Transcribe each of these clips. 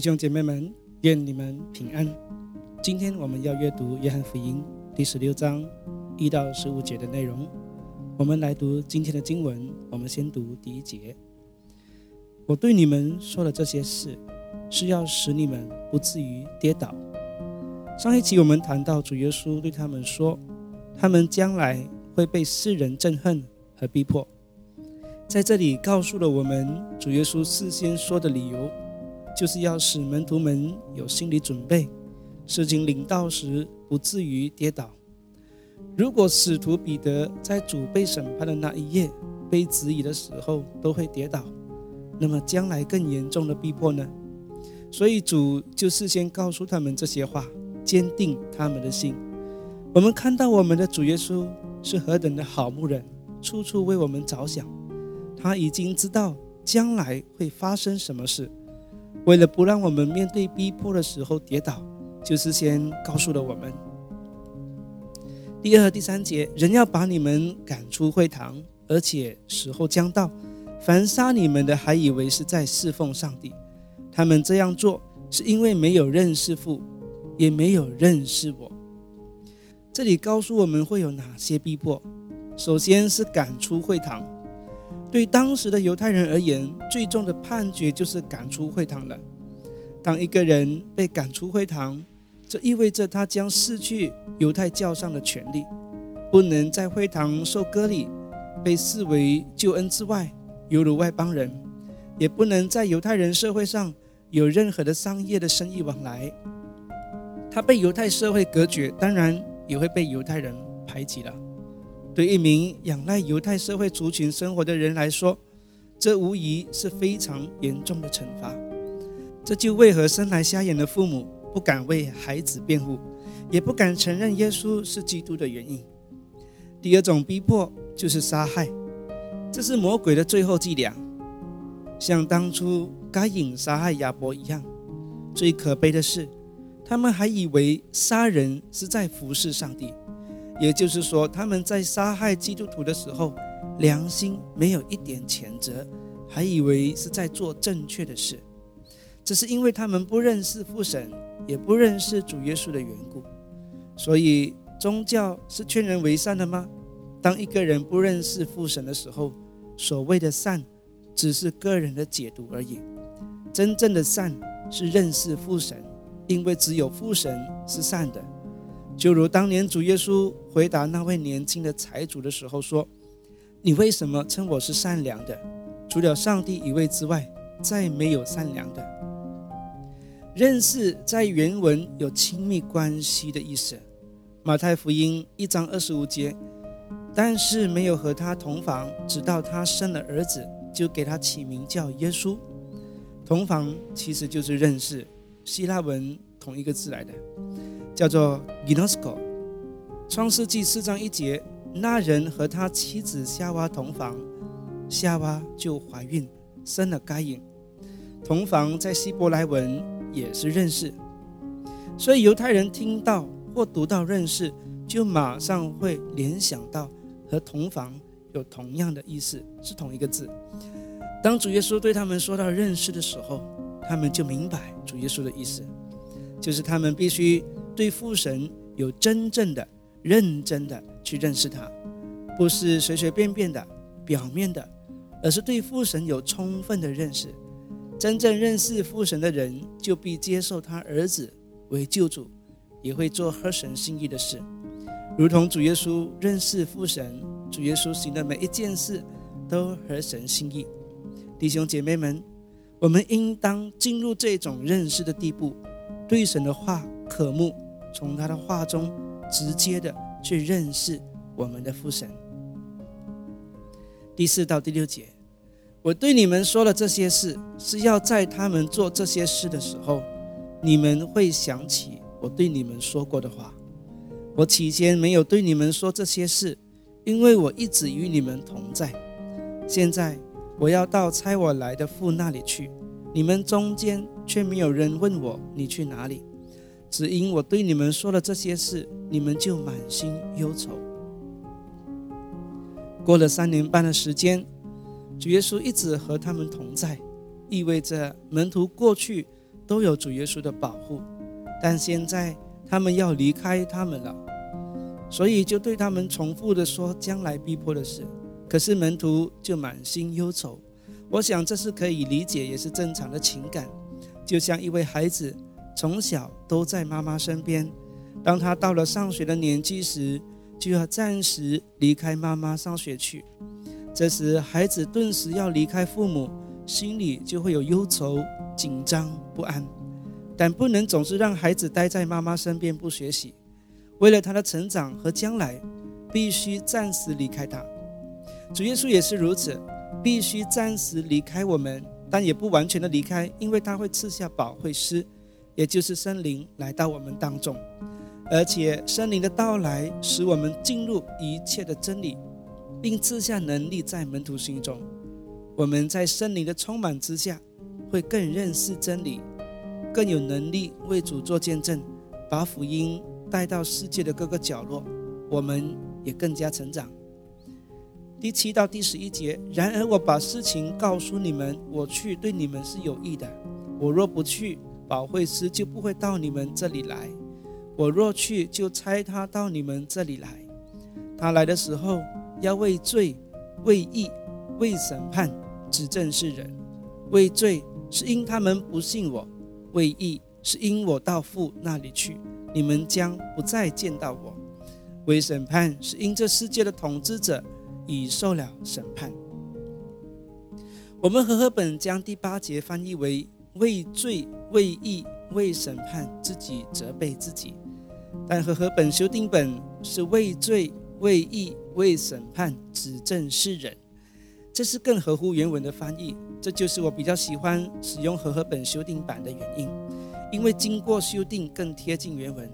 弟兄姐妹们，愿你们平安。今天我们要阅读约翰福音第十六章一到十五节的内容。我们来读今天的经文。我们先读第一节：我对你们说的这些事，是要使你们不至于跌倒。上一期我们谈到主耶稣对他们说，他们将来会被世人憎恨和逼迫。在这里告诉了我们，主耶稣事先说的理由。就是要使门徒们有心理准备，事情领到时不至于跌倒。如果使徒彼得在主被审判的那一夜被质疑的时候都会跌倒，那么将来更严重的逼迫呢？所以主就事先告诉他们这些话，坚定他们的心。我们看到我们的主耶稣是何等的好牧人，处处为我们着想。他已经知道将来会发生什么事。为了不让我们面对逼迫的时候跌倒，就是先告诉了我们。第二、第三节，人要把你们赶出会堂，而且时候将到，凡杀你们的，还以为是在侍奉上帝。他们这样做，是因为没有认识父，也没有认识我。这里告诉我们会有哪些逼迫？首先是赶出会堂。对当时的犹太人而言，最重的判决就是赶出会堂了。当一个人被赶出会堂，这意味着他将失去犹太教上的权利，不能在会堂受割礼，被视为救恩之外，犹如外邦人，也不能在犹太人社会上有任何的商业的生意往来。他被犹太社会隔绝，当然也会被犹太人排挤了。对一名仰赖犹太社会族群生活的人来说，这无疑是非常严重的惩罚。这就为何生来瞎眼的父母不敢为孩子辩护，也不敢承认耶稣是基督的原因。第二种逼迫就是杀害，这是魔鬼的最后伎俩，像当初该隐杀害亚伯一样。最可悲的是，他们还以为杀人是在服侍上帝。也就是说，他们在杀害基督徒的时候，良心没有一点谴责，还以为是在做正确的事。只是因为他们不认识父神，也不认识主耶稣的缘故。所以，宗教是劝人为善的吗？当一个人不认识父神的时候，所谓的善，只是个人的解读而已。真正的善是认识父神，因为只有父神是善的。就如当年主耶稣回答那位年轻的财主的时候说：“你为什么称我是善良的？除了上帝一位之外，再没有善良的。”认识在原文有亲密关系的意思。马太福音一章二十五节，但是没有和他同房，直到他生了儿子，就给他起名叫耶稣。同房其实就是认识，希腊文同一个字来的。叫做 Ginosco，创世纪四章一节，那人和他妻子夏娃同房，夏娃就怀孕，生了该隐。同房在希伯来文也是认识，所以犹太人听到或读到认识，就马上会联想到和同房有同样的意思，是同一个字。当主耶稣对他们说到认识的时候，他们就明白主耶稣的意思，就是他们必须。对父神有真正的、认真的去认识他，不是随随便便的、表面的，而是对父神有充分的认识。真正认识父神的人，就必接受他儿子为救主，也会做合神心意的事，如同主耶稣认识父神，主耶稣行的每一件事都合神心意。弟兄姐妹们，我们应当进入这种认识的地步，对神的话渴慕。从他的话中直接的去认识我们的父神。第四到第六节，我对你们说了这些事，是要在他们做这些事的时候，你们会想起我对你们说过的话。我起先没有对你们说这些事，因为我一直与你们同在。现在我要到差我来的父那里去，你们中间却没有人问我你去哪里。只因我对你们说了这些事，你们就满心忧愁。过了三年半的时间，主耶稣一直和他们同在，意味着门徒过去都有主耶稣的保护，但现在他们要离开他们了，所以就对他们重复的说将来逼迫的事。可是门徒就满心忧愁。我想这是可以理解，也是正常的情感。就像一位孩子从小都在妈妈身边，当他到了上学的年纪时，就要暂时离开妈妈上学去。这时孩子顿时要离开父母，心里就会有忧愁。紧张不安，但不能总是让孩子待在妈妈身边不学习。为了他的成长和将来，必须暂时离开他。主耶稣也是如此，必须暂时离开我们，但也不完全的离开，因为他会赐下保惠师，也就是圣灵来到我们当中。而且圣灵的到来使我们进入一切的真理，并赐下能力在门徒心中。我们在圣灵的充满之下。会更认识真理，更有能力为主做见证，把福音带到世界的各个角落。我们也更加成长。第七到第十一节，然而我把事情告诉你们，我去对你们是有益的。我若不去，保惠师就不会到你们这里来；我若去，就差他到你们这里来。他来的时候，要为罪、为义、为审判指证世人，为罪。是因他们不信我，为义是因我到父那里去，你们将不再见到我；为审判是因这世界的统治者已受了审判。我们和合本将第八节翻译为为罪、为义、为审判自己责备自己，但和合本修订本是为罪、为义、为审判指证世人，这是更合乎原文的翻译。这就是我比较喜欢使用和合本修订版的原因，因为经过修订更贴近原文。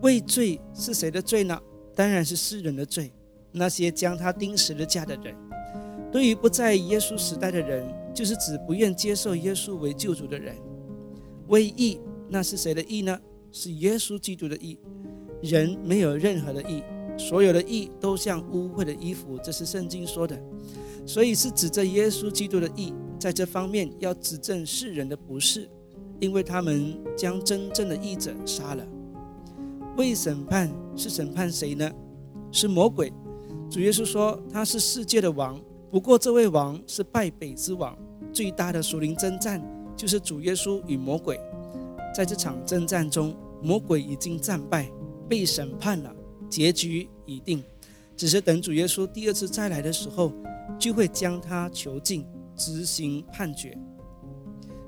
畏罪是谁的罪呢？当然是世人的罪，那些将他钉十字架的人。对于不在耶稣时代的人，就是指不愿接受耶稣为救主的人。为义，那是谁的义呢？是耶稣基督的义。人没有任何的义，所有的义都像污秽的衣服，这是圣经说的。所以是指着耶稣基督的义。在这方面要指证世人的不是，因为他们将真正的义者杀了。为审判是审判谁呢？是魔鬼。主耶稣说他是世界的王，不过这位王是败北之王。最大的属灵征战就是主耶稣与魔鬼。在这场征战中，魔鬼已经战败，被审判了，结局已定。只是等主耶稣第二次再来的时候，就会将他囚禁。执行判决。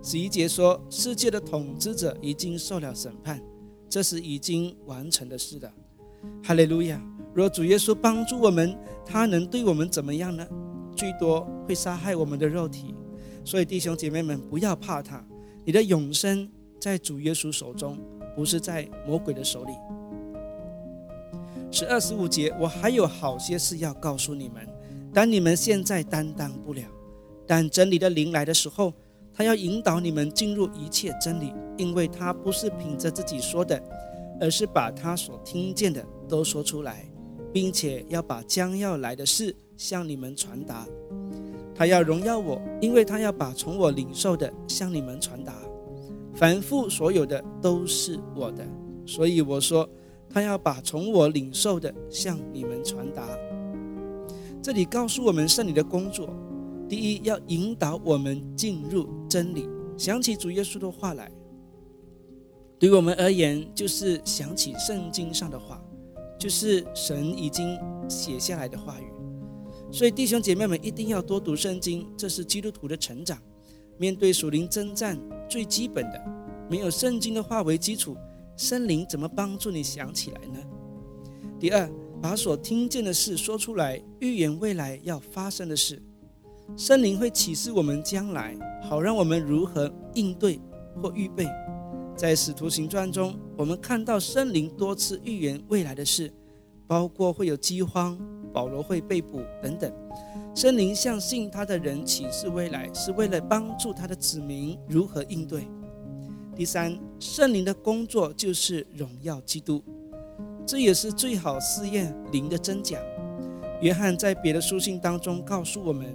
十一节说，世界的统治者已经受了审判，这是已经完成的事了。哈利路亚！若主耶稣帮助我们，他能对我们怎么样呢？最多会杀害我们的肉体。所以弟兄姐妹们，不要怕他，你的永生在主耶稣手中，不是在魔鬼的手里。十二十五节，我还有好些事要告诉你们，但你们现在担当不了。但真理的灵来的时候，他要引导你们进入一切真理，因为他不是凭着自己说的，而是把他所听见的都说出来，并且要把将要来的事向你们传达。他要荣耀我，因为他要把从我领受的向你们传达。凡父所有的都是我的，所以我说，他要把从我领受的向你们传达。这里告诉我们圣灵的工作。第一，要引导我们进入真理。想起主耶稣的话来，对我们而言，就是想起圣经上的话，就是神已经写下来的话语。所以，弟兄姐妹们一定要多读圣经，这是基督徒的成长。面对属灵征战，最基本的，没有圣经的话为基础，圣灵怎么帮助你想起来呢？第二，把所听见的事说出来，预言未来要发生的事。圣灵会启示我们将来，好让我们如何应对或预备。在使徒行传中，我们看到圣灵多次预言未来的事，包括会有饥荒、保罗会被捕等等。圣灵向信他的人启示未来，是为了帮助他的子民如何应对。第三，圣灵的工作就是荣耀基督，这也是最好试验灵的真假。约翰在别的书信当中告诉我们。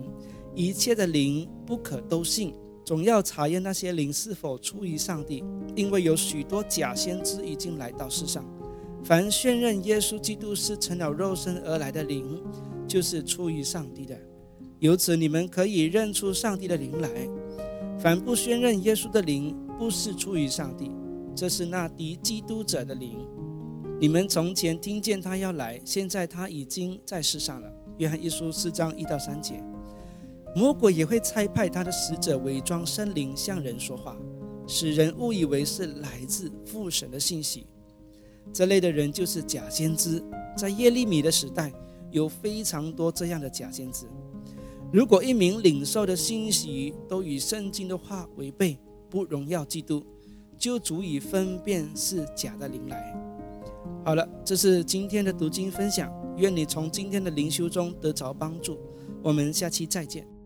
一切的灵不可都信，总要查验那些灵是否出于上帝，因为有许多假先知已经来到世上。凡宣认耶稣基督是成了肉身而来的灵，就是出于上帝的。由此你们可以认出上帝的灵来。凡不宣认耶稣的灵，不是出于上帝，这是那敌基督者的灵。你们从前听见他要来，现在他已经在世上了。约翰一书四章一到三节。魔鬼也会差派他的使者伪装生灵向人说话，使人误以为是来自父神的信息。这类的人就是假先知。在耶利米的时代，有非常多这样的假先知。如果一名领受的信息都与圣经的话违背，不荣耀基督，就足以分辨是假的灵来。好了，这是今天的读经分享。愿你从今天的灵修中得着帮助。我们下期再见。